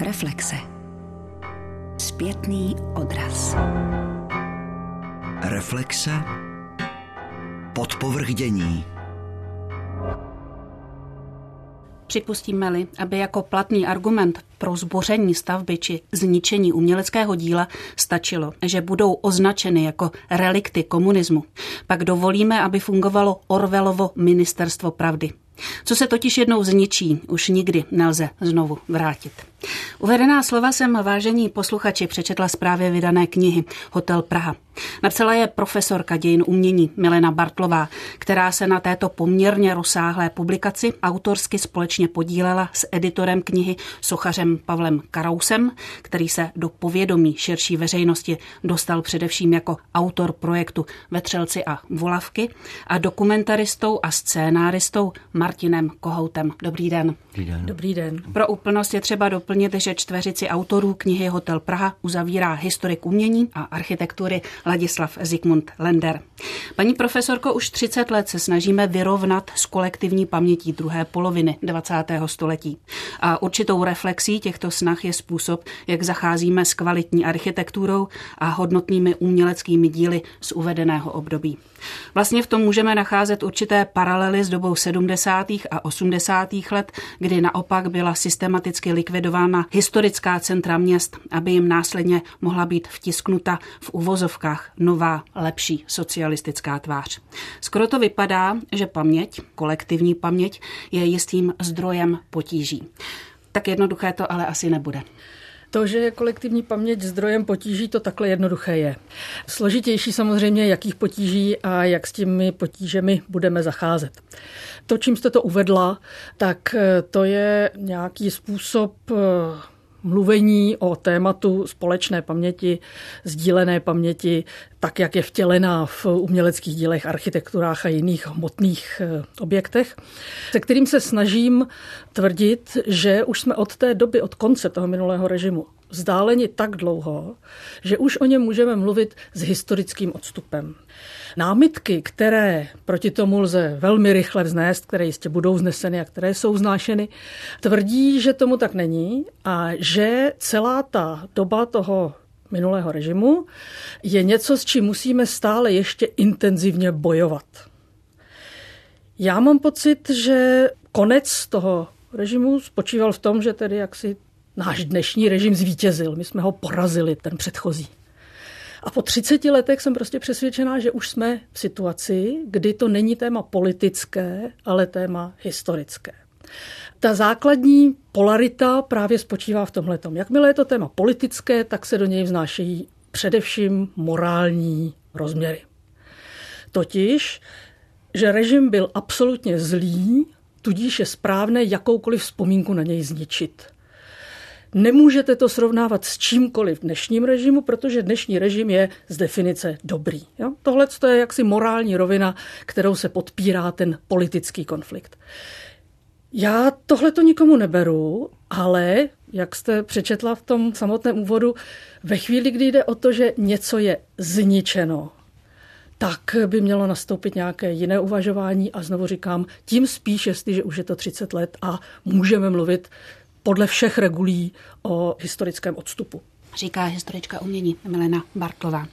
Reflexe. Zpětný odraz. Reflexe. Podpovrdění. Připustíme-li, aby jako platný argument pro zboření stavby či zničení uměleckého díla stačilo, že budou označeny jako relikty komunismu, pak dovolíme, aby fungovalo Orvelovo ministerstvo pravdy. Co se totiž jednou zničí, už nikdy nelze znovu vrátit. Uvedená slova jsem, vážení posluchači, přečetla zprávě vydané knihy Hotel Praha. Napsala je profesorka dějin umění Milena Bartlová, která se na této poměrně rozsáhlé publikaci autorsky společně podílela s editorem knihy sochařem Pavlem Karausem, který se do povědomí širší veřejnosti dostal především jako autor projektu Vetřelci a volavky a dokumentaristou a scénáristou Martinem Kohoutem. Dobrý den. Dobrý den. Dobrý den. Pro úplnost je třeba doplnit, že čtveřici autorů knihy Hotel Praha uzavírá historik umění a architektury Ladislav Zikmund Lender. Paní profesorko, už 30 let se snažíme vyrovnat s kolektivní pamětí druhé poloviny 20. století. A určitou reflexí těchto snah je způsob, jak zacházíme s kvalitní architekturou a hodnotnými uměleckými díly z uvedeného období. Vlastně v tom můžeme nacházet určité paralely s dobou 70. a 80. let, kdy naopak byla systematicky likvidována historická centra měst, aby jim následně mohla být vtisknuta v uvozovkách nová, lepší socialistická tvář. Skoro to vypadá, že paměť, kolektivní paměť, je jistým zdrojem potíží. Tak jednoduché to ale asi nebude. To, že je kolektivní paměť zdrojem potíží, to takhle jednoduché je. Složitější samozřejmě, jakých potíží a jak s těmi potížemi budeme zacházet. To, čím jste to uvedla, tak to je nějaký způsob mluvení o tématu společné paměti, sdílené paměti, tak jak je vtělená v uměleckých dílech, architekturách a jiných hmotných eh, objektech, se kterým se snažím tvrdit, že už jsme od té doby, od konce toho minulého režimu, vzdáleni tak dlouho, že už o něm můžeme mluvit s historickým odstupem. Námitky, které proti tomu lze velmi rychle vznést, které jistě budou vzneseny a které jsou znášeny, tvrdí, že tomu tak není a že celá ta doba toho minulého režimu je něco, s čím musíme stále ještě intenzivně bojovat. Já mám pocit, že konec toho režimu spočíval v tom, že tedy jaksi náš dnešní režim zvítězil. My jsme ho porazili, ten předchozí. A po 30 letech jsem prostě přesvědčená, že už jsme v situaci, kdy to není téma politické, ale téma historické. Ta základní polarita právě spočívá v tomhle. Jakmile je to téma politické, tak se do něj vznášejí především morální rozměry. Totiž, že režim byl absolutně zlý, tudíž je správné jakoukoliv vzpomínku na něj zničit. Nemůžete to srovnávat s čímkoliv v dnešním režimu, protože dnešní režim je z definice dobrý. Tohle je jaksi morální rovina, kterou se podpírá ten politický konflikt. Já tohle to nikomu neberu, ale, jak jste přečetla v tom samotném úvodu, ve chvíli, kdy jde o to, že něco je zničeno, tak by mělo nastoupit nějaké jiné uvažování a znovu říkám, tím spíš, jestliže už je to 30 let a můžeme mluvit podle všech regulí o historickém odstupu říká historička umění Milena Bartlová.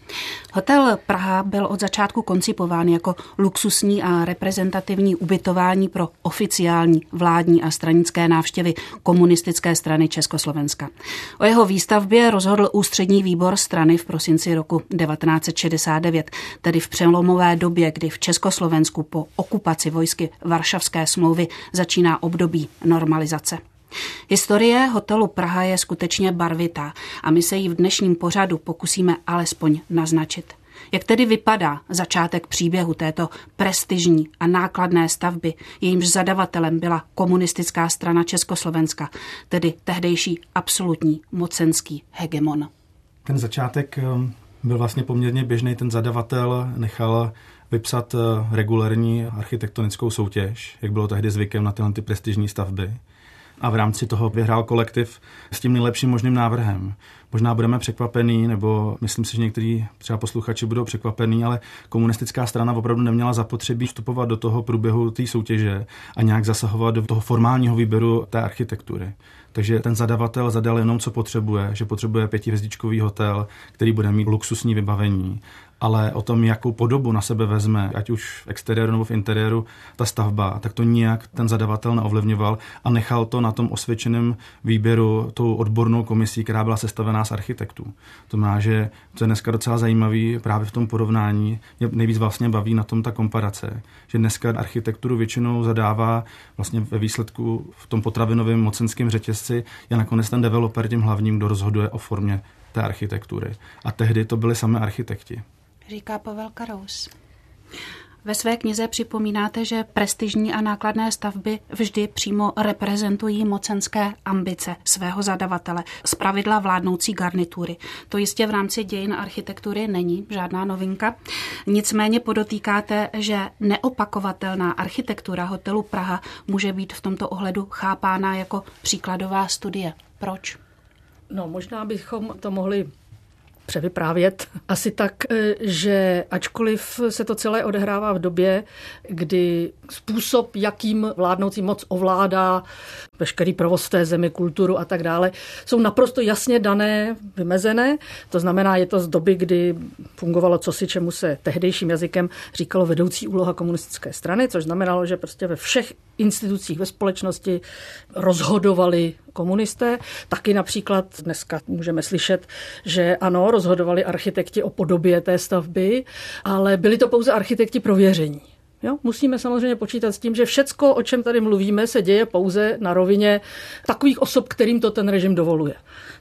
Hotel Praha byl od začátku koncipován jako luxusní a reprezentativní ubytování pro oficiální vládní a stranické návštěvy komunistické strany Československa. O jeho výstavbě rozhodl ústřední výbor strany v prosinci roku 1969, tedy v přelomové době, kdy v Československu po okupaci vojsky Varšavské smlouvy začíná období normalizace. Historie hotelu Praha je skutečně barvitá a my se ji v dnešním pořadu pokusíme alespoň naznačit. Jak tedy vypadá začátek příběhu této prestižní a nákladné stavby, jejímž zadavatelem byla komunistická strana Československa, tedy tehdejší absolutní mocenský hegemon? Ten začátek um, byl vlastně poměrně běžný. Ten zadavatel nechal vypsat uh, regulární architektonickou soutěž, jak bylo tehdy zvykem na tyhle ty prestižní stavby a v rámci toho vyhrál kolektiv s tím nejlepším možným návrhem. možná budeme překvapení, nebo myslím si, že někteří třeba posluchači budou překvapení, ale komunistická strana opravdu neměla zapotřebí vstupovat do toho průběhu té soutěže a nějak zasahovat do toho formálního výběru té architektury. Takže ten zadavatel zadal jenom, co potřebuje, že potřebuje pětihvězdičkový hotel, který bude mít luxusní vybavení, ale o tom, jakou podobu na sebe vezme, ať už v exteriéru nebo v interiéru ta stavba, tak to nijak ten zadavatel neovlivňoval a nechal to na tom osvědčeném výběru tou odbornou komisí, která byla sestavená z architektů. To má, že to je dneska docela zajímavý právě v tom porovnání. Mě nejvíc vlastně baví na tom ta komparace, že dneska architekturu většinou zadává vlastně ve výsledku v tom potravinovém mocenském řetězci je nakonec ten developer tím hlavním, kdo rozhoduje o formě té architektury. A tehdy to byli sami architekti říká Pavel Karous. Ve své knize připomínáte, že prestižní a nákladné stavby vždy přímo reprezentují mocenské ambice svého zadavatele, z pravidla vládnoucí garnitury. To jistě v rámci dějin architektury není žádná novinka. Nicméně podotýkáte, že neopakovatelná architektura hotelu Praha může být v tomto ohledu chápána jako příkladová studie. Proč? No, možná bychom to mohli převyprávět. Asi tak, e, že ačkoliv se to celé odehrává v době, kdy způsob, jakým vládnoucí moc ovládá veškerý provoz té zemi, kulturu a tak dále, jsou naprosto jasně dané, vymezené. To znamená, je to z doby, kdy fungovalo cosi, čemu se tehdejším jazykem říkalo vedoucí úloha komunistické strany, což znamenalo, že prostě ve všech institucích ve společnosti rozhodovali komunisté. Taky například dneska můžeme slyšet, že ano, rozhodovali architekti o podobě té stavby, ale byli to pouze architekti prověření. Jo? Musíme samozřejmě počítat s tím, že všecko, o čem tady mluvíme, se děje pouze na rovině takových osob, kterým to ten režim dovoluje.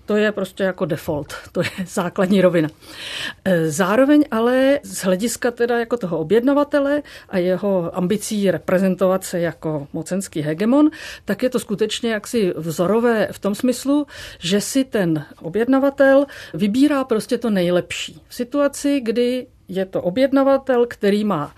To je prostě jako default, to je základní rovina. E, zároveň ale z hlediska teda jako toho objednavatele a jeho ambicí reprezentovat se jako mocenský hegemon, tak je to skutečně jaksi vzorové v tom smyslu, že si ten objednavatel vybírá prostě to nejlepší. V situaci, kdy je to objednavatel, který má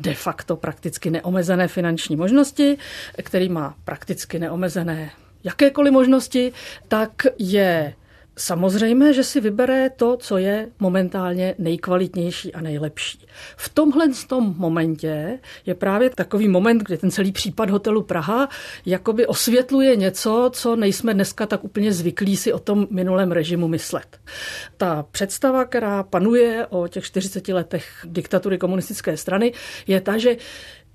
de facto prakticky neomezené finanční možnosti, který má prakticky neomezené jakékoliv možnosti, tak je Samozřejmě, že si vybere to, co je momentálně nejkvalitnější a nejlepší. V tomhle tom momentě je právě takový moment, kdy ten celý případ hotelu Praha jakoby osvětluje něco, co nejsme dneska tak úplně zvyklí si o tom minulém režimu myslet. Ta představa, která panuje o těch 40 letech diktatury komunistické strany, je ta, že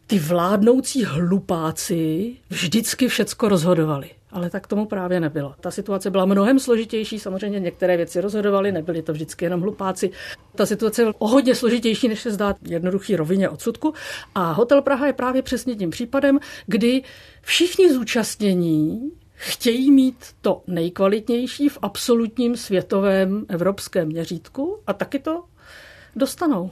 ty vládnoucí hlupáci vždycky všecko rozhodovali. Ale tak tomu právě nebylo. Ta situace byla mnohem složitější, samozřejmě některé věci rozhodovaly, nebyly to vždycky jenom hlupáci. Ta situace byla o hodně složitější, než se zdá jednoduchý rovině odsudku. A Hotel Praha je právě přesně tím případem, kdy všichni zúčastnění chtějí mít to nejkvalitnější v absolutním světovém evropském měřítku a taky to dostanou.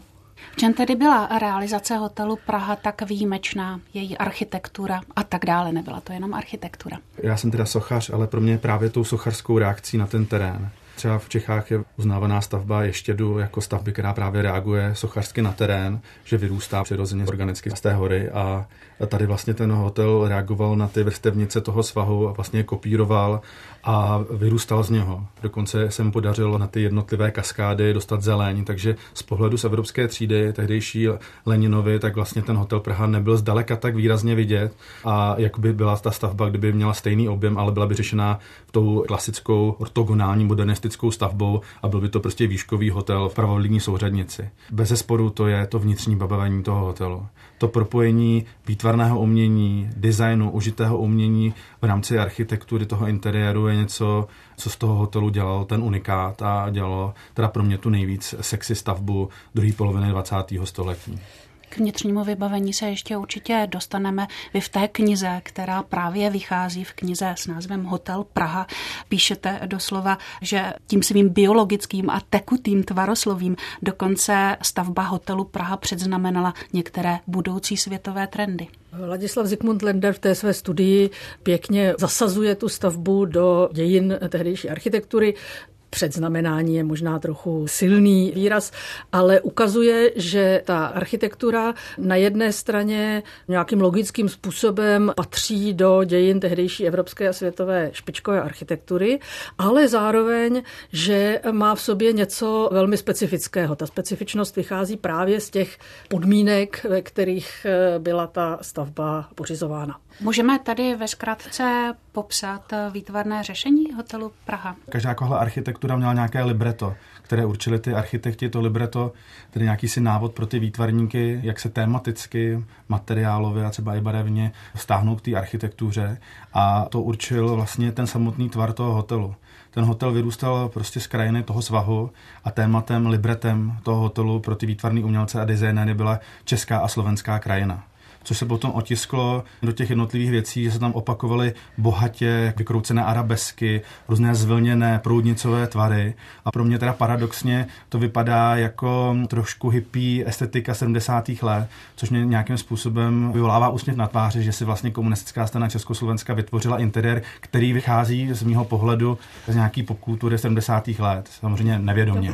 V čem tedy byla realizace hotelu Praha tak výjimečná, její architektura a tak dále? Nebyla to jenom architektura. Já jsem teda sochař, ale pro mě právě tou sochařskou reakcí na ten terén. Třeba v Čechách je uznávaná stavba Ještědu jako stavby, která právě reaguje sochařsky na terén, že vyrůstá přirozeně organicky z té hory a tady vlastně ten hotel reagoval na ty vrstevnice toho svahu a vlastně kopíroval a vyrůstal z něho. Dokonce se mu podařilo na ty jednotlivé kaskády dostat zeleň, takže z pohledu z evropské třídy tehdejší Leninovi, tak vlastně ten hotel Praha nebyl zdaleka tak výrazně vidět a jak by byla ta stavba, kdyby měla stejný objem, ale byla by řešená tou klasickou ortogonální modernistickou stavbou a byl by to prostě výškový hotel v pravolíní souřadnici. Bez zesporu to je to vnitřní babavení toho hotelu. To propojení výtvarného umění, designu, užitého umění v rámci architektury toho interiéru je něco, co z toho hotelu dělal ten unikát a dělalo teda pro mě tu nejvíc sexy stavbu druhé poloviny 20. století. K vnitřnímu vybavení se ještě určitě dostaneme. Vy v té knize, která právě vychází v knize s názvem Hotel Praha, píšete doslova, že tím svým biologickým a tekutým tvaroslovím dokonce stavba hotelu Praha předznamenala některé budoucí světové trendy. Ladislav Zikmund Lender v té své studii pěkně zasazuje tu stavbu do dějin tehdejší architektury předznamenání je možná trochu silný výraz, ale ukazuje, že ta architektura na jedné straně nějakým logickým způsobem patří do dějin tehdejší evropské a světové špičkové architektury, ale zároveň, že má v sobě něco velmi specifického. Ta specifičnost vychází právě z těch podmínek, ve kterých byla ta stavba pořizována. Můžeme tady ve zkratce popsat výtvarné řešení hotelu Praha? Každá taková architektura měla nějaké libreto, které určili ty architekti, to libreto, tedy nějaký si návod pro ty výtvarníky, jak se tematicky, materiálově a třeba i barevně vztáhnout k té architektuře a to určil vlastně ten samotný tvar toho hotelu. Ten hotel vyrůstal prostě z krajiny toho svahu a tématem, libretem toho hotelu pro ty výtvarné umělce a designéry byla česká a slovenská krajina což se potom otisklo do těch jednotlivých věcí, že se tam opakovaly bohatě vykroucené arabesky, různé zvlněné proudnicové tvary. A pro mě teda paradoxně to vypadá jako trošku hippie estetika 70. let, což mě nějakým způsobem vyvolává úsměv na tváři, že si vlastně komunistická strana Československa vytvořila interiér, který vychází z mého pohledu z nějaký popkultury 70. let, samozřejmě nevědomě.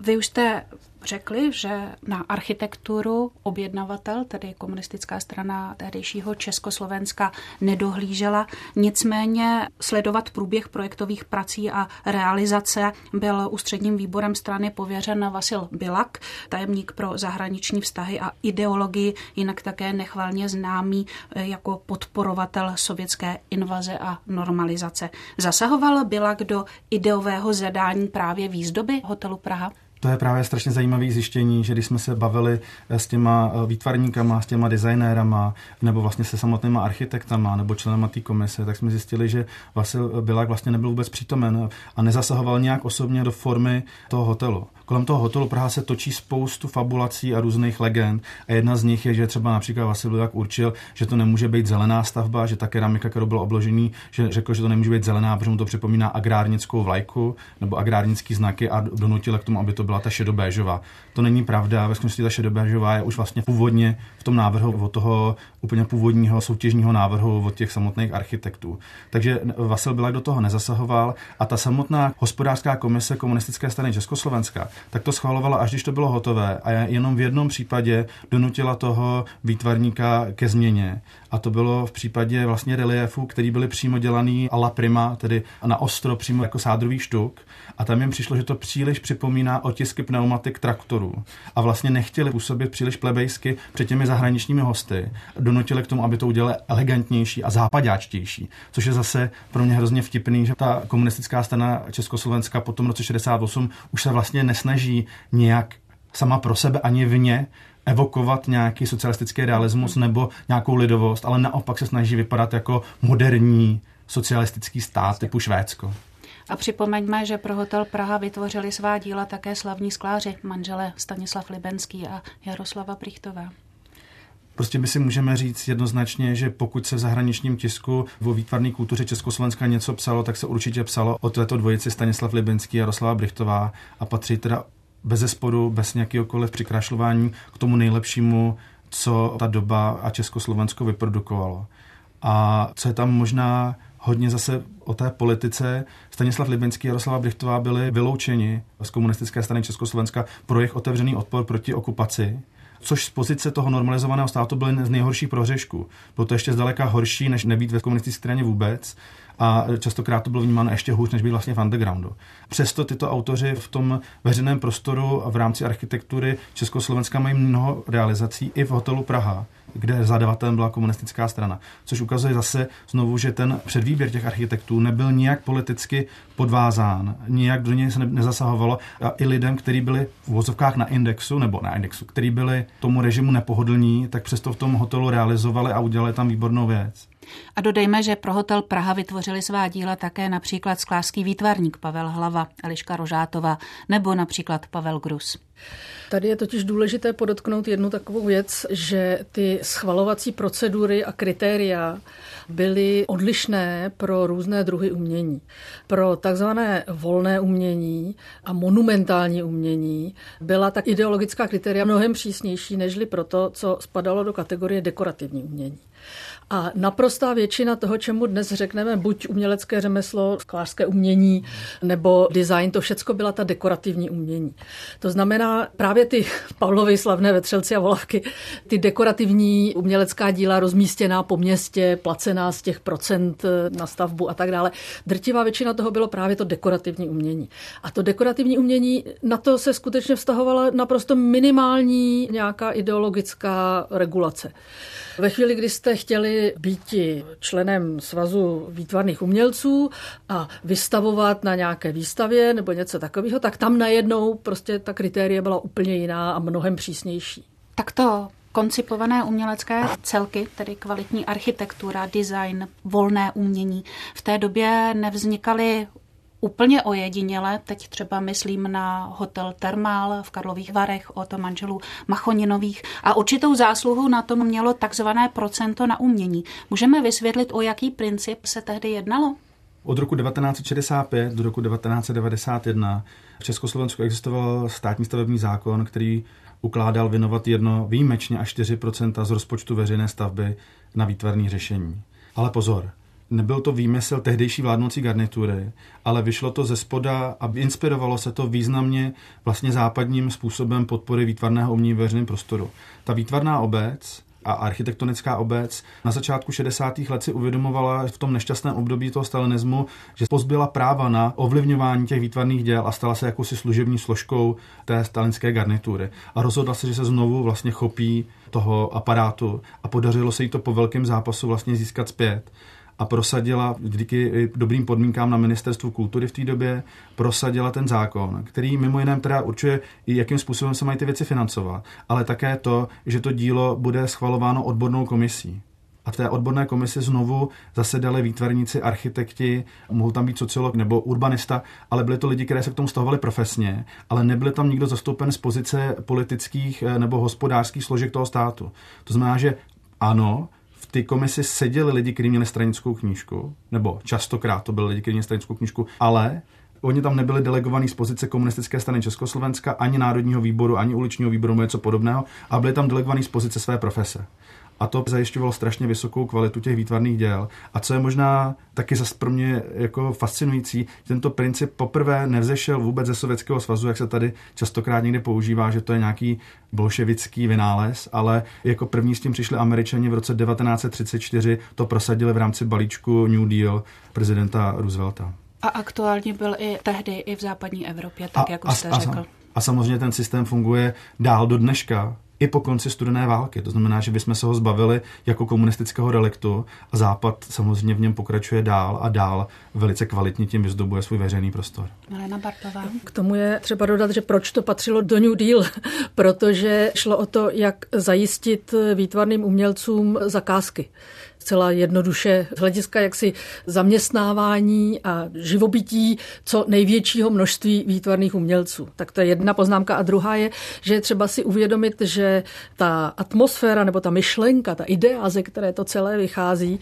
Vy už jste řekli, že na architekturu objednavatel, tedy komunistická strana tehdejšího Československa, nedohlížela. Nicméně sledovat průběh projektových prací a realizace byl ústředním výborem strany pověřen Vasil Bilak, tajemník pro zahraniční vztahy a ideologii, jinak také nechvalně známý eh, jako podporovatel sovětské invaze a normalizace. Zasahoval Bilak do ideového zadání právě výzdoby hotelu Praha? To je právě strašně zajímavé zjištění, že když jsme se bavili eh, s těma eh, výtvarníkama, s těma designérama, nebo vlastně se samotnýma architektama, nebo členama té komise, tak jsme zjistili, že Vasil Bilak vlastně nebyl vůbec přítomen a nezasahoval nějak osobně do formy toho hotelu. Kolem toho hotelu Praha se točí spoustu fabulací a různých legend. A jedna z nich je, že třeba například Vasil Bilak určil, že to nemůže být zelená stavba, že ta keramika, kterou bylo obložený, že řekl, že to nemůže být zelená, protože mu to připomíná agrárnickou vlajku nebo agrárnický znaky a donutil k tomu, aby to byla ta šedobéžová. To není pravda, ve skutečnosti ta šedobéžová je už vlastně původně v tom návrhu od toho úplně původního soutěžního návrhu od těch samotných architektů. Takže Vasil Bilak do toho nezasahoval a ta samotná hospodářská komise komunistické strany Československa tak to schvalovala, až když to bylo hotové a jenom v jednom případě donutila toho výtvarníka ke změně. A to bylo v případě vlastně reliefů, který byly přímo dělaný a la prima, tedy na ostro přímo jako sádrový štuk. A tam jim přišlo, že to příliš připomíná otisky pneumatik traktorů. A vlastně nechtěli působit příliš plebejsky před těmi zahraničními hosty. Donutili k tomu, aby to udělali elegantnější a západáčtější. Což je zase pro mě hrozně vtipný, že ta komunistická strana Československa po tom roce 68 už se vlastně nesnaží nějak sama pro sebe ani vně evokovat nějaký socialistický realismus nebo nějakou lidovost, ale naopak se snaží vypadat jako moderní socialistický stát typu Švédsko. A připomeňme, že pro Hotel Praha vytvořili svá díla také slavní skláři, manželé Stanislav Libenský a Jaroslava Brichtová. Prostě my si můžeme říct jednoznačně, že pokud se v zahraničním tisku vo výtvarné kultuře Československa něco psalo, tak se určitě psalo o této dvojici Stanislav Libenský a Jaroslava Brichtová a patří teda bez zesporu, bez nějakého přikrašlování k tomu nejlepšímu, co ta doba a Československo vyprodukovalo. A co je tam možná hodně zase o té politice. Stanislav Libenský a Jaroslava Brichtová byli vyloučeni z komunistické strany Československa pro jejich otevřený odpor proti okupaci což z pozice toho normalizovaného státu byl z nejhorších prohřešků. Bylo to ještě zdaleka horší, než nebýt ve komunistické straně vůbec a častokrát to bylo vnímáno ještě hůř, než být vlastně v undergroundu. Přesto tyto autoři v tom veřejném prostoru a v rámci architektury Československa mají mnoho realizací i v hotelu Praha, kde zadavatelem byla komunistická strana. Což ukazuje zase znovu, že ten předvýběr těch architektů nebyl nijak politicky podvázán, nijak do něj se nezasahovalo a i lidem, kteří byli v vozovkách na indexu, nebo na indexu, kteří byli tomu režimu nepohodlní, tak přesto v tom hotelu realizovali a udělali tam výbornou věc. A dodejme, že pro hotel Praha vytvořili svá díla také například sklářský výtvarník Pavel Hlava, Eliška Rožátová nebo například Pavel Grus. Tady je totiž důležité podotknout jednu takovou věc, že ty schvalovací procedury a kritéria byly odlišné pro různé druhy umění. Pro takzvané volné umění a monumentální umění byla tak ideologická kritéria mnohem přísnější, nežli pro to, co spadalo do kategorie dekorativní umění. A naprostá většina toho, čemu dnes řekneme buď umělecké řemeslo, sklářské umění nebo design, to všecko byla ta dekorativní umění. To znamená právě ty Pavlovy slavné vetřelci a volavky, ty dekorativní umělecká díla rozmístěná po městě, placená z těch procent na stavbu a tak dále. Drtivá většina toho bylo právě to dekorativní umění. A to dekorativní umění, na to se skutečně vztahovala naprosto minimální nějaká ideologická regulace. Ve chvíli, kdy jste chtěli být členem svazu výtvarných umělců a vystavovat na nějaké výstavě nebo něco takového, tak tam najednou prostě ta kritérie byla úplně jiná a mnohem přísnější. Tak to koncipované umělecké celky, tedy kvalitní architektura, design, volné umění, v té době nevznikaly úplně ojediněle. Teď třeba myslím na hotel Termál v Karlových Varech od manželů Machoninových a určitou zásluhu na tom mělo takzvané procento na umění. Můžeme vysvětlit, o jaký princip se tehdy jednalo? Od roku 1965 do roku 1991 v Československu existoval státní stavební zákon, který ukládal věnovat jedno výjimečně až 4% z rozpočtu veřejné stavby na výtvarné řešení. Ale pozor, nebyl to výmysl tehdejší vládnoucí garnitury, ale vyšlo to ze spoda a inspirovalo se to významně vlastně západním způsobem podpory výtvarného umění veřejném prostoru. Ta výtvarná obec a architektonická obec na začátku 60. let si uvědomovala v tom nešťastném období toho stalinismu, že pozbyla práva na ovlivňování těch výtvarných děl a stala se jakousi služební složkou té stalinské garnitury. A rozhodla se, že se znovu vlastně chopí toho aparátu a podařilo se jí to po velkém zápasu vlastně získat zpět a prosadila díky dobrým podmínkám na ministerstvu kultury v té době, prosadila ten zákon, který mimo jiné teda určuje, jakým způsobem se mají ty věci financovat, ale také to, že to dílo bude schvalováno odbornou komisí. A v té odborné komisi znovu zasedali výtvarníci, architekti, mohou tam být sociolog nebo urbanista, ale byli to lidi, kteří se k tomu stahovali profesně, ale nebyl tam nikdo zastoupen z pozice politických eh, nebo hospodářských složek toho státu. To znamená, že ano, ty komisi seděli lidi, kteří měli stranickou knížku, nebo častokrát to byli lidi, kteří měli stranickou knížku, ale oni tam nebyli delegovaní z pozice komunistické strany Československa, ani Národního výboru, ani uličního výboru, něco podobného, a byli tam delegovaní z pozice své profese a to zajišťovalo strašně vysokou kvalitu těch výtvarných děl. A co je možná taky zase pro mě jako fascinující, tento princip poprvé nevzešel vůbec ze Sovětského svazu, jak se tady častokrát někde používá, že to je nějaký bolševický vynález, ale jako první s tím přišli američani v roce 1934, to prosadili v rámci balíčku New Deal prezidenta Roosevelta. A aktuálně byl i tehdy i v západní Evropě, tak a, jak už jste a, řekl. A samozřejmě ten systém funguje dál do dneška i po konci studené války. To znamená, že bychom se ho zbavili jako komunistického reliktu a Západ samozřejmě v něm pokračuje dál a dál velice kvalitně tím vyzdobuje svůj veřejný prostor. Malena Bartová. K tomu je třeba dodat, že proč to patřilo do New Deal, protože šlo o to, jak zajistit výtvarným umělcům zakázky zcela jednoduše z hlediska jaksi zaměstnávání a živobytí co největšího množství výtvarných umělců. Tak to je jedna poznámka. A druhá je, že je třeba si uvědomit, že ta atmosféra nebo ta myšlenka, ta idea, ze které to celé vychází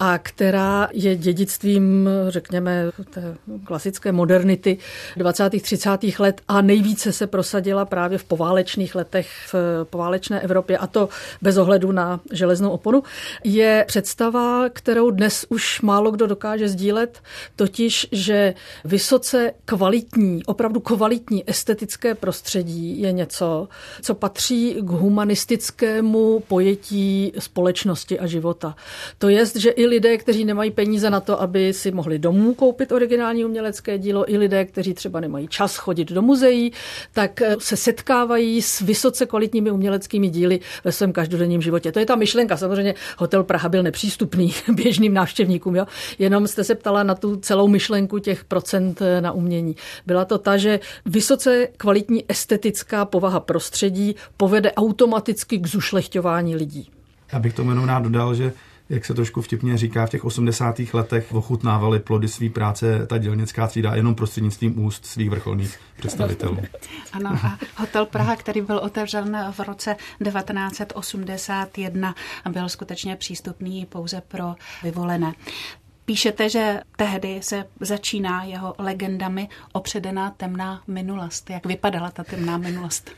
a která je dědictvím, řekněme, té klasické modernity 20. 30. let a nejvíce se prosadila právě v poválečných letech v poválečné Evropě a to bez ohledu na železnou oponu, je před představa, kterou dnes už málo kdo dokáže sdílet, totiž, že vysoce kvalitní, opravdu kvalitní estetické prostředí je něco, co patří k humanistickému pojetí společnosti a života. To je, že i lidé, kteří nemají peníze na to, aby si mohli domů koupit originální umělecké dílo, i lidé, kteří třeba nemají čas chodit do muzeí, tak se setkávají s vysoce kvalitními uměleckými díly ve svém každodenním životě. To je ta myšlenka. Samozřejmě Hotel Praha byl nepřístupný běžným návštěvníkům. Jo? Jenom jste se ptala na tu celou myšlenku těch procent eh, na umění. Byla to ta, že vysoce kvalitní estetická povaha prostředí povede automaticky k zušlechťování lidí. Já bych tomu jenom rád dodal, že jak se trošku vtipně říká, v těch 80. letech ochutnávali plody své práce ta dělnická třída jenom prostřednictvím úst svých vrcholných představitelů. Ano, a Hotel Praha, který byl otevřen v roce 1981, byl skutečně přístupný pouze pro vyvolené. Píšete, že tehdy se začíná jeho legendami opředená temná minulost. Jak vypadala ta temná minulost?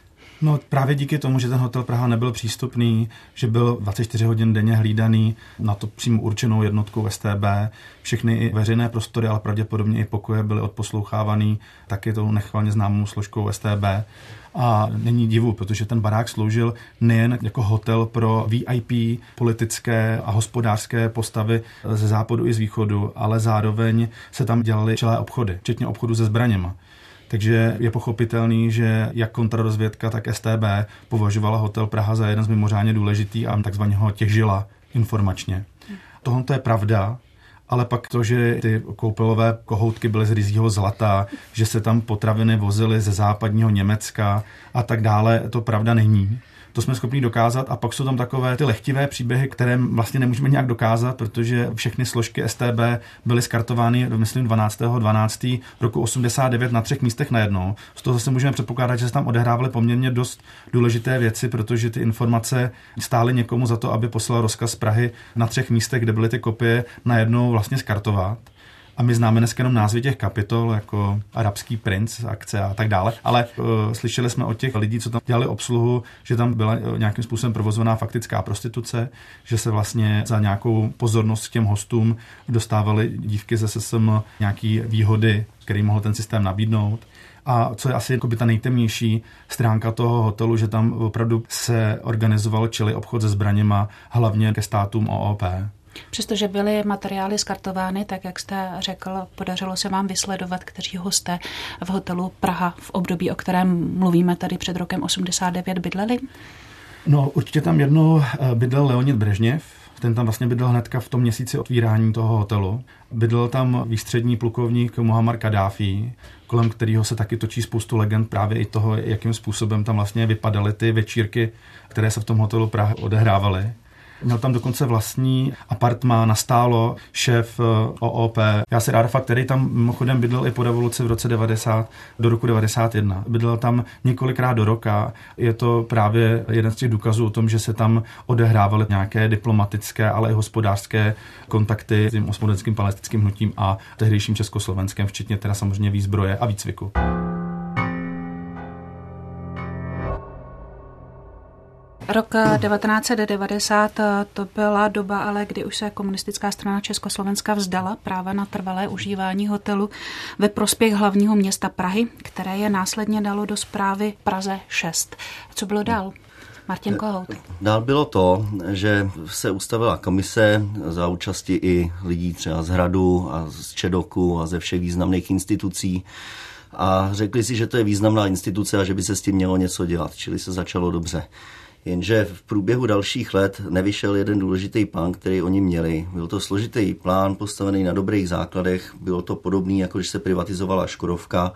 No právě díky tomu, že ten hotel Praha nebyl přístupný, že byl 24 hodin denně hlídaný na to přímo určenou jednotkou STB, všechny i veřejné prostory, ale pravděpodobně i pokoje byly odposlouchávaný taky tou nechvalně známou složkou STB. A není divu, protože ten barák sloužil nejen jako hotel pro VIP politické a hospodářské postavy ze západu i z východu, ale zároveň se tam dělaly čelé obchody, včetně obchodu se zbraněma. Takže je pochopitelný, že jak kontrarozvědka, tak STB považovala hotel Praha za jeden z mimořádně důležitých a takzvaně ho těžila informačně. Tohle je pravda, ale pak to, že ty koupelové kohoutky byly z ryzího zlata, že se tam potraviny vozily ze západního Německa a tak dále, to pravda není. To jsme schopni dokázat a pak jsou tam takové ty lehtivé příběhy, které vlastně nemůžeme nějak dokázat, protože všechny složky STB byly skartovány, myslím, 12. 12. roku 89 na třech místech najednou. Z toho zase můžeme předpokládat, že se tam odehrávaly poměrně dost důležité věci, protože ty informace stály někomu za to, aby poslal rozkaz z Prahy na třech místech, kde byly ty kopie, najednou vlastně skartovat. A my známe dneska jenom názvy těch kapitol, jako Arabský princ, akce a tak dále. Ale uh, slyšeli jsme od těch lidí, co tam dělali obsluhu, že tam byla uh, nějakým způsobem provozovaná faktická prostituce, že se vlastně za nějakou pozornost k těm hostům dostávaly dívky ze SSM nějaký výhody, který mohl ten systém nabídnout. A co je asi by ta nejtemnější stránka toho hotelu, že tam opravdu se organizoval čili obchod se zbraněma, hlavně ke státům OOP. Přestože byly materiály skartovány, tak jak jste řekl, podařilo se vám vysledovat, kteří hosté v hotelu Praha v období, o kterém mluvíme tady před rokem 89 bydleli? No, určitě tam jednou eh, bydlel Leonid Brežněv, ten tam vlastně bydlel hnedka v tom měsíci otvírání toho hotelu. Bydlel tam výstřední plukovník Muhammad Kadáfi, kolem kterého se taky točí spoustu legend právě i toho, jakým způsobem tam vlastně vypadaly ty večírky, které se v tom hotelu Praha odehrávaly. Měl tam dokonce vlastní apartmá, nastálo šéf eh, OOP. Já si rád fakt, který tam mimochodem bydlel i po revoluci v roce 90 do roku 91. Bydlel tam několikrát do roka. Je to právě jeden z těch důkazů o tom, že se tam odehrávaly nějaké diplomatické, ale i hospodářské kontakty s tím osmodenským palestinským hnutím a tehdejším Československem, včetně teda samozřejmě výzbroje a výcviku. Rok 1990 eh, to byla doba, ale kdy už se komunistická strana Československa vzdala práva na trvalé užívání hotelu ve prospěch hlavního města Prahy, které je následně dalo do zprávy Praze 6. Co bylo dál? Martin Kohout. Dál bylo to, že se ustavila komise za účasti i lidí třeba z Hradu a z Čedoku a ze všech významných institucí a řekli si, že to je významná instituce a že by se s tím mělo něco dělat, čili se začalo dobře. Jenže v průběhu dalších let nevyšel jeden důležitý plán, který oni měli. Byl to složitý plán postavený na dobrých základech, bylo to podobné, jako když se privatizovala Škodovka,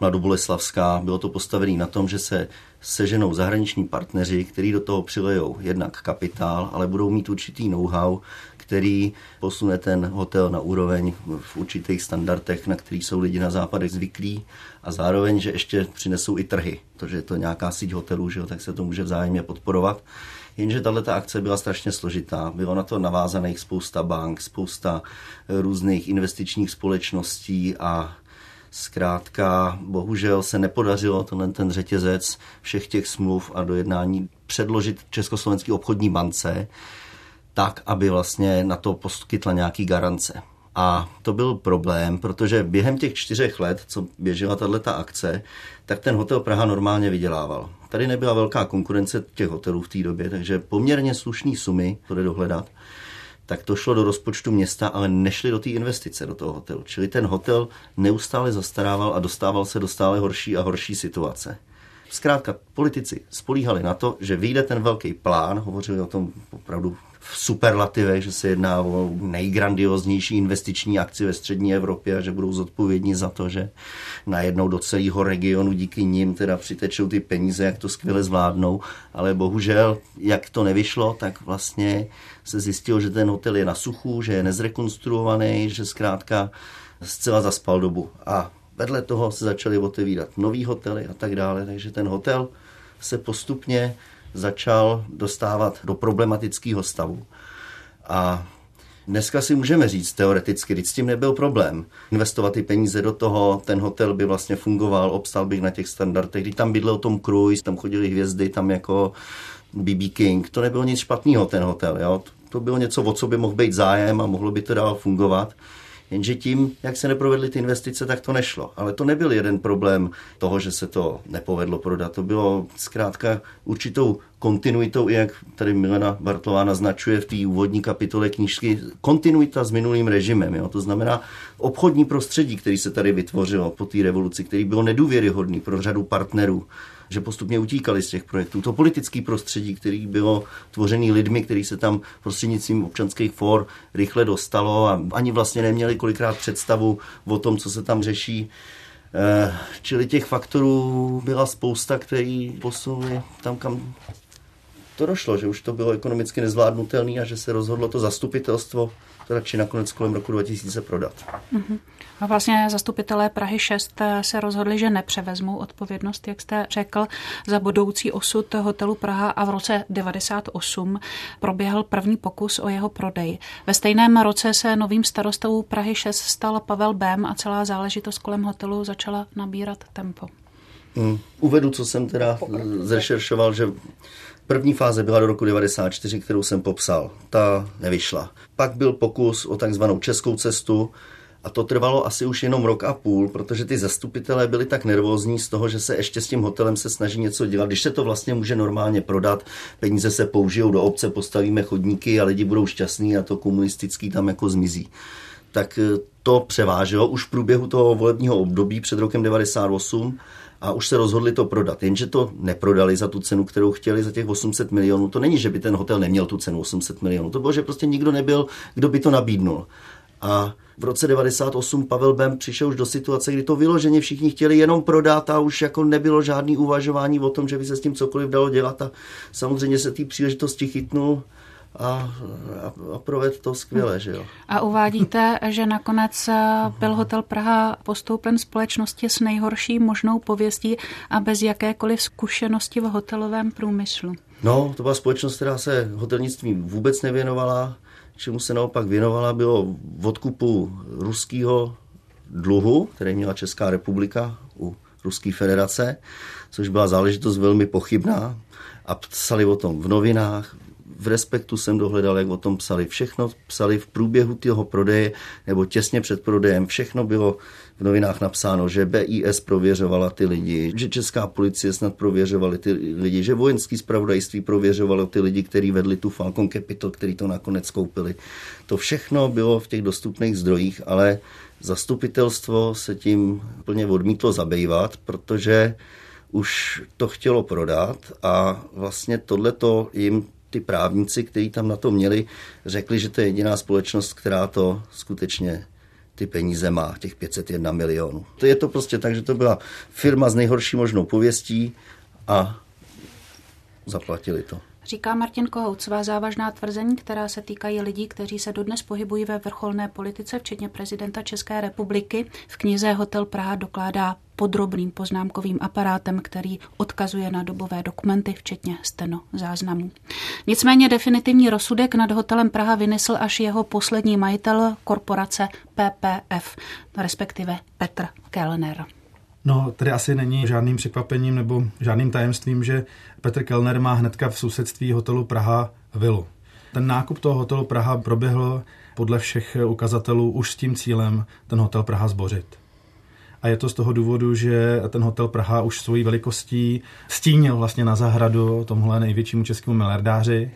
Mladoboleslavská. Bylo to postavené na tom, že se seženou zahraniční partneři, kteří do toho přilejou jednak kapitál, ale budou mít určitý know-how, který posune ten hotel na úroveň v určitých standardech, na který jsou lidi na západech zvyklí a zároveň, že ještě přinesou i trhy, protože je to nějaká síť hotelů, že jo, tak se to může vzájemně podporovat. Jenže tahle akce byla strašně složitá. Bylo na to navázaných spousta bank, spousta různých investičních společností a Zkrátka, bohužel se nepodařilo tenhle ten řetězec všech těch smluv a dojednání předložit Československé obchodní bance tak, aby vlastně na to poskytla nějaký garance. A to byl problém, protože během těch čtyřech let, co běžela tato akce, tak ten hotel Praha normálně vydělával. Tady nebyla velká konkurence těch hotelů v té době, takže poměrně slušné sumy, to jde dohledat, tak to šlo do rozpočtu města, ale nešly do té investice do toho hotelu. Čili ten hotel neustále zastarával a dostával se do stále horší a horší situace. Zkrátka, politici spolíhali na to, že vyjde ten velký plán, hovořili o tom opravdu v superlativech, že se jedná o nejgrandioznější investiční akci ve střední Evropě a že budou zodpovědní za to, že najednou do celého regionu díky nim teda přitečou ty peníze, jak to skvěle zvládnou, ale bohužel, jak to nevyšlo, tak vlastně se zjistilo, že ten hotel je na suchu, že je nezrekonstruovaný, že zkrátka zcela zaspal dobu. A vedle toho se začaly otevírat nový hotely a tak dále, takže ten hotel se postupně začal dostávat do problematického stavu. A Dneska si můžeme říct teoreticky, když s tím nebyl problém. Investovat ty peníze do toho, ten hotel by vlastně fungoval, obstal bych na těch standardech. Když tam bydlel Tom Cruise, tam chodili hvězdy, tam jako BB King, to nebylo nic špatného ten hotel, jo? to bylo něco, o co by mohl být zájem a mohlo by to dál fungovat. Jenže tím, jak se neprovedly ty investice, tak to nešlo. Ale to nebyl jeden problém toho, že se to nepovedlo prodat. To bylo zkrátka určitou kontinuitou, jak tady Milena Bartlová naznačuje v té úvodní kapitole knížky, kontinuita s minulým režimem. Jo? To znamená obchodní prostředí, který se tady vytvořilo po té revoluci, který bylo nedůvěryhodný pro řadu partnerů že postupně utíkali z těch projektů. To politické prostředí, který bylo tvořený lidmi, kteří se tam prostřednictvím občanských for rychle dostalo a ani vlastně neměli kolikrát představu o tom, co se tam řeší. Eh, čili těch faktorů byla spousta, který posunuli tam, kam to došlo, že už to bylo ekonomicky nezvládnutelné a že se rozhodlo to zastupitelstvo to radši nakonec kolem roku 2000 prodat. Uh-huh. A vlastně zastupitelé Prahy 6 se rozhodli, že nepřevezmou odpovědnost, jak jste řekl, za budoucí osud hotelu Praha a v roce 98 proběhl první pokus o jeho prodej. Ve stejném roce se novým starostou Prahy 6 stal Pavel Bém a celá záležitost kolem hotelu začala nabírat tempo. Hmm. Uvedu, co jsem teda zrešeršoval, že První fáze byla do roku 94, kterou jsem popsal. Ta nevyšla. Pak byl pokus o takzvanou českou cestu, a to trvalo asi už jenom rok a půl, protože ty zastupitelé byli tak nervózní z toho, že se ještě s tím hotelem se snaží něco dělat. Když se to vlastně může normálně prodat, peníze se použijou do obce, postavíme chodníky a lidi budou šťastní a to komunistický tam jako zmizí. Tak eh, to převáželo už v průběhu toho volebního období před rokem 98 a už se rozhodli to prodat. Jenže to neprodali za tu cenu, kterou chtěli, za těch 800 milionů. To není, že by ten hotel neměl tu cenu 800 milionů. To bylo, že prostě nikdo nebyl, kdo by to nabídnul. A v roce 98 Pavel Bem přišel už do situace, kdy to vyloženě všichni chtěli jenom prodat a už jako nebylo žádný uvažování o tom, že by se s tím cokoliv dalo dělat a samozřejmě se té příležitosti chytnul a, a, a proved to skvěle, že jo. A uvádíte, že nakonec byl hotel Praha postoupen společnosti s nejhorší možnou pověstí a bez jakékoliv zkušenosti v hotelovém průmyslu. No, to byla společnost, která se hotelnictví vůbec nevěnovala, čemu se naopak věnovala, bylo v odkupu ruského dluhu, který měla Česká republika u Ruské federace, což byla záležitost velmi pochybná a psali o tom v novinách, v Respektu jsem dohledal, jak o tom psali. Všechno psali v průběhu toho prodeje nebo těsně před prodejem. Všechno bylo v novinách napsáno, že BIS prověřovala ty lidi, že česká policie snad prověřovala ty lidi, že vojenský zpravodajství prověřovalo ty lidi, kteří vedli tu Falcon Capital, který to nakonec koupili. To všechno bylo v těch dostupných zdrojích, ale zastupitelstvo se tím plně odmítlo zabývat, protože už to chtělo prodat a vlastně tohleto jim ty právníci, kteří tam na to měli, řekli, že to je jediná společnost, která to skutečně ty peníze má, těch 501 milionů. To je to prostě tak, že to byla firma s nejhorší možnou pověstí a zaplatili to. Říká Martin Kohout svá závažná tvrzení, která se týkají lidí, kteří se dodnes pohybují ve vrcholné politice, včetně prezidenta České republiky. V knize Hotel Praha dokládá podrobným poznámkovým aparátem, který odkazuje na dobové dokumenty, včetně steno záznamů. Nicméně definitivní rozsudek nad hotelem Praha vynesl až jeho poslední majitel korporace PPF, respektive Petr Kellner. No, tady asi není žádným překvapením nebo žádným tajemstvím, že Petr Kellner má hnedka v sousedství hotelu Praha vilu. Ten nákup toho hotelu Praha proběhl podle všech ukazatelů už s tím cílem ten hotel Praha zbořit. A je to z toho důvodu, že ten hotel Praha už svojí velikostí stínil vlastně na zahradu tomhle největšímu českému miliardáři.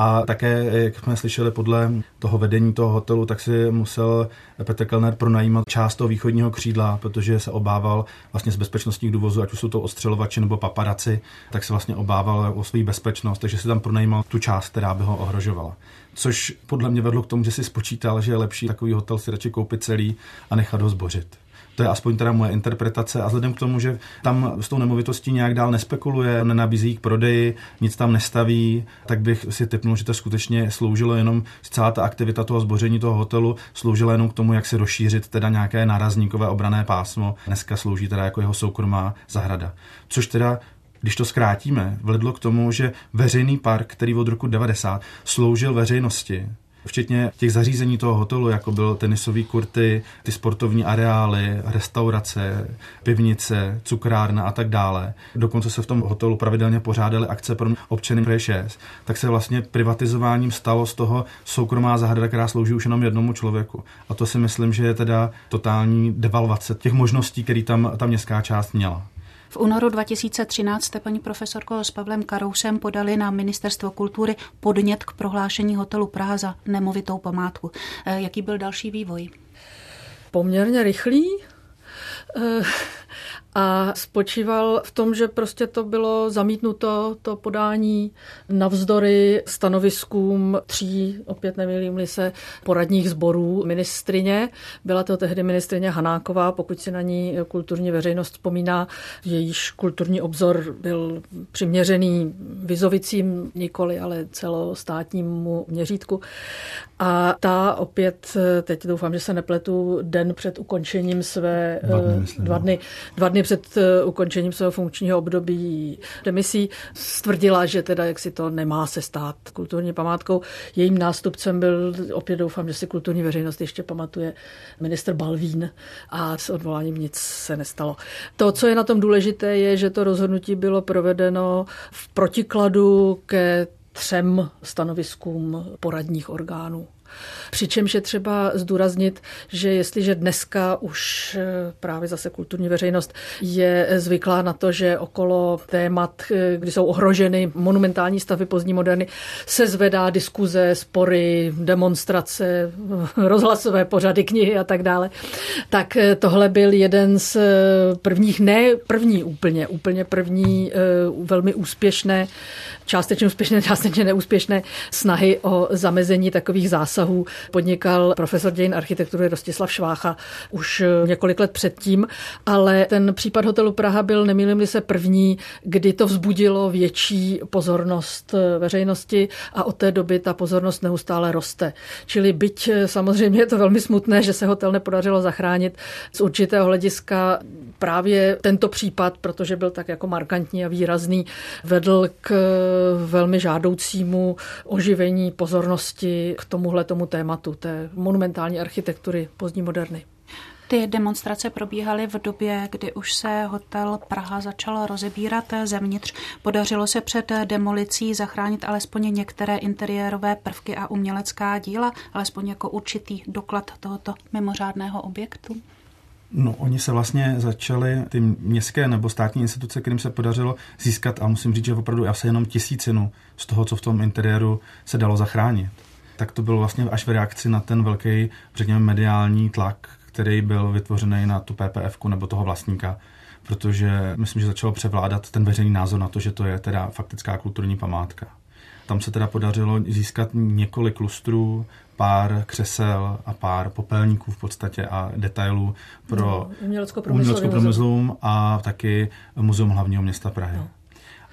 A také, jak jsme slyšeli podle toho vedení toho hotelu, tak si musel Petr Kellner pronajímat část toho východního křídla, protože se obával vlastně z bezpečnostních důvodů, ať už jsou to ostřelovači nebo paparaci, tak se vlastně obával o svou bezpečnost, takže si tam pronajímal tu část, která by ho ohrožovala. Což podle mě vedlo k tomu, že si spočítal, že je lepší takový hotel si radši koupit celý a nechat ho zbořit. To je aspoň teda moje interpretace a vzhledem k tomu, že tam s tou nemovitostí nějak dál nespekuluje, nenabízí k prodeji, nic tam nestaví, tak bych si typnul, že to skutečně sloužilo jenom, celá ta aktivita toho zboření toho hotelu sloužila jenom k tomu, jak si rozšířit teda nějaké nárazníkové obrané pásmo. Dneska slouží teda jako jeho soukromá zahrada. Což teda když to zkrátíme, vedlo k tomu, že veřejný park, který od roku 90 sloužil veřejnosti, včetně těch zařízení toho hotelu, jako byl tenisový kurty, ty sportovní areály, restaurace, pivnice, cukrárna a tak dále. Dokonce se v tom hotelu pravidelně pořádaly akce pro občany Prahy 6, tak se vlastně privatizováním stalo z toho soukromá zahrada, která slouží už jenom jednomu člověku. A to si myslím, že je teda totální devalvace těch možností, které tam ta městská část měla. V únoru 2013 jste, paní profesorko, s Pavlem Karousem podali na Ministerstvo kultury podnět k prohlášení hotelu Praha za nemovitou památku. Eh, jaký byl další vývoj? Poměrně rychlý. Eh, a spočíval v tom, že prostě to bylo zamítnuto, to podání navzdory stanoviskům tří, opět nemýlím se, poradních sborů ministrině. Byla to tehdy ministrině Hanáková, pokud si na ní kulturní veřejnost vzpomíná, jejíž kulturní obzor byl přiměřený Vizovicím nikoli, ale celostátnímu měřítku. A ta opět, teď doufám, že se nepletu, den před ukončením své dva dny, myslím, dva dny, dva dny před eh, ukončením svého funkčního období demisí stvrdila, že teda jak si to nemá se stát kulturní památkou. Jejím nástupcem byl, opět doufám, že si kulturní veřejnost ještě pamatuje, minister Balvín a s odvoláním nic se nestalo. To, co je na tom důležité, je, že to rozhodnutí bylo provedeno v protikladu ke třem stanoviskům poradních orgánů. Přičemž je třeba zdůraznit, že jestliže dneska už eh, právě zase kulturní veřejnost je zvyklá na to, že okolo témat, eh, kdy jsou ohroženy monumentální stavy pozdní moderny, se zvedá diskuze, spory, demonstrace, rozhlasové pořady, knihy a tak dále, tak eh, tohle byl jeden z prvních, ne první úplně, úplně první velmi úspěšné, částečně úspěšné, částečně neúspěšné snahy o zamezení takových zásahů podnikal profesor dějin architektury Rostislav Švácha už několik let předtím, ale ten případ hotelu Praha byl, nemýlím se, první, kdy to vzbudilo větší pozornost veřejnosti a od té doby ta pozornost neustále roste. Čili byť samozřejmě je to velmi smutné, že se hotel nepodařilo zachránit z určitého hlediska právě tento případ, protože byl tak jako markantní a výrazný, vedl k velmi žádoucímu oživení pozornosti k tomuhle tomu tématu, té monumentální architektury pozdní moderny. Ty demonstrace probíhaly v době, kdy už se hotel Praha začal rozebírat zevnitř. Podařilo se před demolicí zachránit alespoň některé interiérové prvky a umělecká díla, alespoň jako určitý doklad tohoto mimořádného objektu? No, oni se vlastně začali, ty městské nebo státní instituce, kterým se podařilo získat, a musím říct, že opravdu asi jenom tisícinu z toho, co v tom interiéru se dalo zachránit. Tak to bylo vlastně až v reakci na ten velký, řekněme, mediální tlak, který byl vytvořený na tu PPF nebo toho vlastníka, protože myslím, že začalo převládat ten veřejný názor na to, že to je teda faktická kulturní památka. Tam se teda podařilo získat několik lustrů, pár křesel a pár popelníků v podstatě a detailů pro no, umělecko-promyslům a taky Muzeum hlavního města Prahy. No.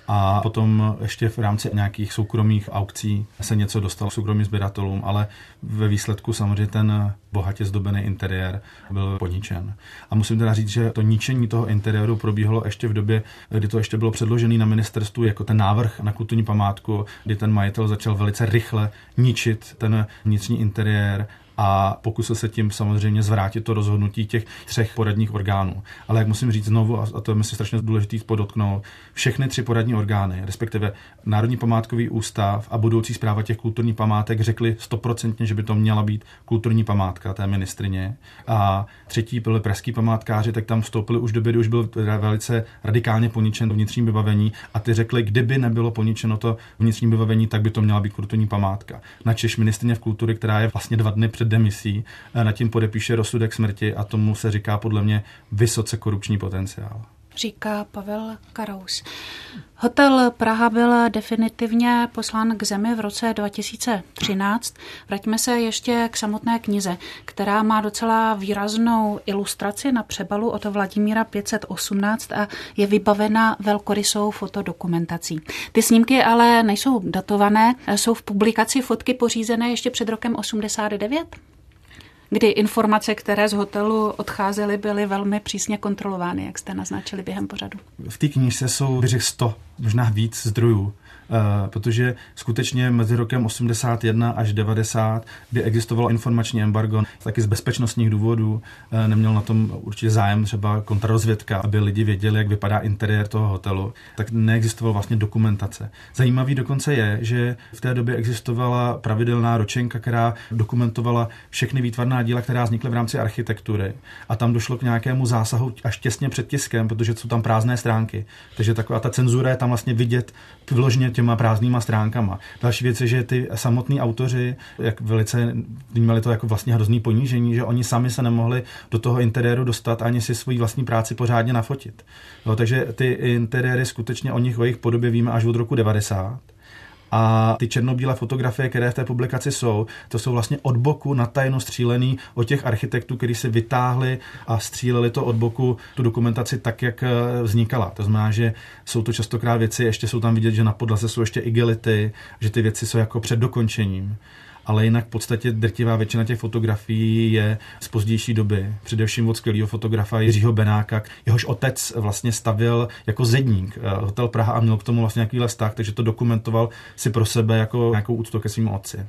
A potom ještě v rámci nějakých soukromých aukcí se něco dostalo soukromým sběratelům, ale ve výsledku samozřejmě ten bohatě zdobený interiér byl poničen. A musím teda říct, že to ničení toho interiéru probíhalo ještě v době, kdy to ještě bylo předložené na ministerstvu jako ten návrh na kulturní památku, kdy ten majitel začal velice rychle ničit ten vnitřní interiér a pokusil se tím samozřejmě zvrátit to rozhodnutí těch třech poradních orgánů. Ale jak musím říct znovu, a to je myslím strašně důležité podotknout, všechny tři poradní orgány, respektive Národní památkový ústav a budoucí zpráva těch kulturních památek řekli stoprocentně, že by to měla být kulturní památka té ministrině. A třetí byly pražský památkáři, tak tam vstoupili už do doby, kdy už byl velice radikálně poničen vnitřní vybavení a ty řekli, kdyby nebylo poničeno to vnitřní vybavení, tak by to měla být kulturní památka. Na Češ ministrině v kultury, která je vlastně dva dny před před demisí, eh, nad tím podepíše rozsudek smrti a tomu se říká podle mě vysoce korupční potenciál říká Pavel Karous. Hotel Praha byl definitivně poslán k zemi v roce 2013. Vraťme se ještě k samotné knize, která má docela výraznou ilustraci na přebalu od Vladimíra 518 a je vybavena velkorysou fotodokumentací. Ty snímky ale nejsou datované, jsou v publikaci fotky pořízené ještě před rokem 89 kdy informace, které z hotelu odcházely, byly velmi přísně kontrolovány, jak jste naznačili během pořadu. V té knižce jsou, bych 100, možná víc zdrojů protože skutečně mezi rokem 81 až 90, kdy existovalo informační embargo, taky z bezpečnostních důvodů uh, neměl na tom určitě zájem třeba kontrarozvědka, aby lidi věděli, jak vypadá interiér toho hotelu, tak neexistovala vlastně dokumentace. Zajímavý dokonce je, že v té době existovala pravidelná ročenka, která dokumentovala všechny výtvarná díla, která vznikly v rámci architektury. A tam došlo k nějakému zásahu až těsně před tiskem, protože jsou tam prázdné stránky. Takže taková ta cenzura je tam vlastně vidět vyloženě těma prázdnýma stránkama. Další věc je, že ty samotní autoři, jak velice vnímali to jako vlastně hrozný ponížení, že oni sami se nemohli do toho interiéru dostat ani si svoji vlastní práci pořádně nafotit. No, takže ty interiéry skutečně o nich, o jejich podobě víme až od roku 90. A ty černobílé fotografie, které v té publikaci jsou, to jsou vlastně od boku natajno střílený od těch architektů, kteří se vytáhli a stříleli to od boku tu dokumentaci tak, jak eh, vznikala. To znamená, že jsou to častokrát věci, ještě jsou tam vidět, že na podlaze jsou ještě igelity, že ty věci jsou jako před dokončením ale jinak v podstatě drtivá většina těch fotografií je z pozdější doby. Především od skvělého fotografa Jiřího Benáka, jehož otec vlastně stavil jako zedník eh, hotel Praha a měl k tomu vlastně nějaký vztah, takže to dokumentoval si pro sebe jako nějakou úctu ke svým otci.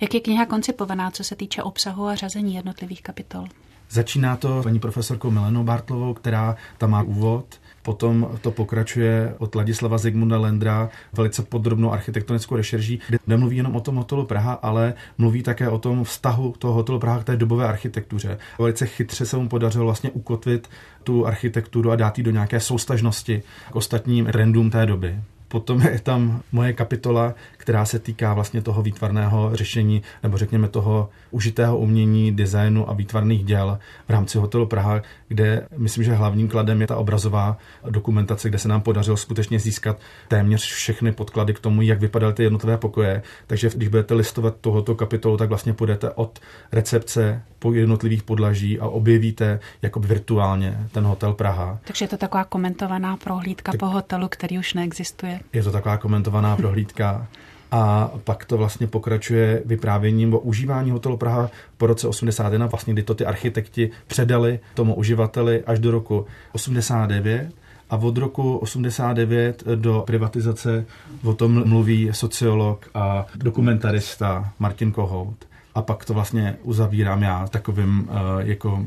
Jak je kniha koncipovaná, co se týče obsahu a řazení jednotlivých kapitol? Začíná to paní profesorkou Milenou Bartlovou, která tam má úvod, Potom to pokračuje od Ladislava Zigmunda Lendra velice podrobnou architektonickou rešerží, kde nemluví jenom o tom hotelu Praha, ale mluví také o tom vztahu toho hotelu Praha k té dobové architektuře. Velice chytře se mu podařilo vlastně ukotvit tu architekturu a dát ji do nějaké soustažnosti k ostatním trendům té doby. Potom je tam moje kapitola, která se týká vlastně toho výtvarného řešení, nebo řekněme toho užitého umění, designu a výtvarných děl v rámci hotelu Praha, kde myslím, že hlavním kladem je ta obrazová dokumentace, kde se nám podařilo skutečně získat téměř všechny podklady k tomu, jak vypadaly ty jednotlivé pokoje. Takže když budete listovat tohoto kapitolu, tak vlastně půjdete od recepce po jednotlivých podlaží a objevíte jako virtuálně ten hotel Praha. Takže je to taková komentovaná prohlídka tak, po hotelu, který už neexistuje. Je to taková komentovaná prohlídka. A pak to vlastně pokračuje vyprávěním o užívání hotelu Praha po roce 81, vlastně kdy to ty architekti předali tomu uživateli až do roku 89. A od roku 89 do privatizace o tom mluví sociolog a dokumentarista Martin Kohout. A pak to vlastně uzavírám já takovým uh, jako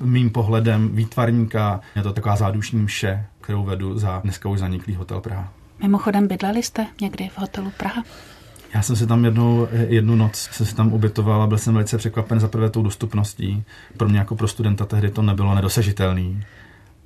mým pohledem výtvarníka. Je to taková zádušní mše, kterou vedu za dneska už zaniklý hotel Praha. Mimochodem, bydleli jste někdy v hotelu Praha? Já jsem si tam jednou, jednu noc jsem si tam ubytoval a byl jsem velice překvapen za prvé tou dostupností. Pro mě jako pro studenta tehdy to nebylo nedosažitelné.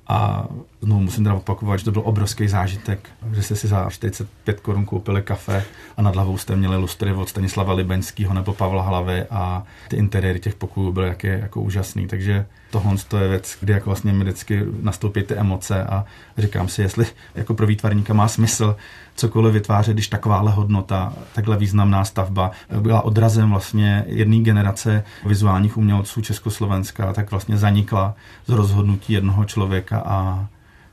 A znovu musím teda opakovat, že to byl obrovský zážitek, že jste si za 45 korun koupili kafe a nad hlavou jste měli lustry od Stanislava Libeňského nebo Pavla Hlavy a ty interiéry těch pokojů byly jaké, jako úžasný. Takže tohle to je věc, kdy jako vlastně mi vždycky nastoupí ty emoce a říkám si, jestli jako pro výtvarníka má smysl cokoliv vytvářet, když takováhle hodnota, takhle významná stavba byla odrazem vlastně jedné generace vizuálních umělců Československa, tak vlastně zanikla z rozhodnutí jednoho člověka a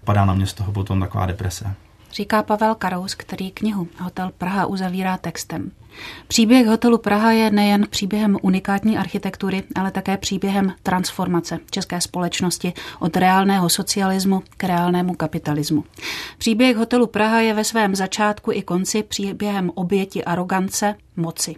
padá na mě z toho potom taková deprese. Říká Pavel Karous, který knihu Hotel Praha uzavírá textem. Příběh hotelu Praha je nejen příběhem unikátní architektury, ale také příběhem transformace české společnosti od reálného socialismu k reálnému kapitalismu. Příběh hotelu Praha je ve svém začátku i konci příběhem oběti arogance, moci.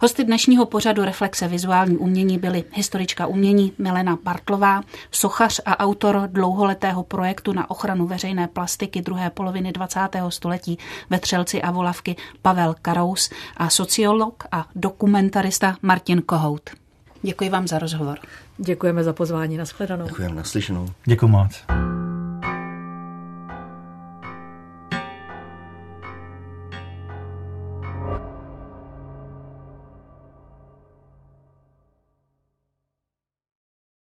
Hosty dnešního pořadu Reflexe vizuální umění byly historička umění Milena Bartlová, sochař a autor dlouholetého projektu na ochranu veřejné plastiky druhé poloviny 20. století ve Třelci a Volavky Pavel Karous a sociolog a dokumentarista Martin Kohout. Děkuji vám za rozhovor. Děkujeme za pozvání. Nashledanou. Děkujeme, naslyšenou. Děkuji moc.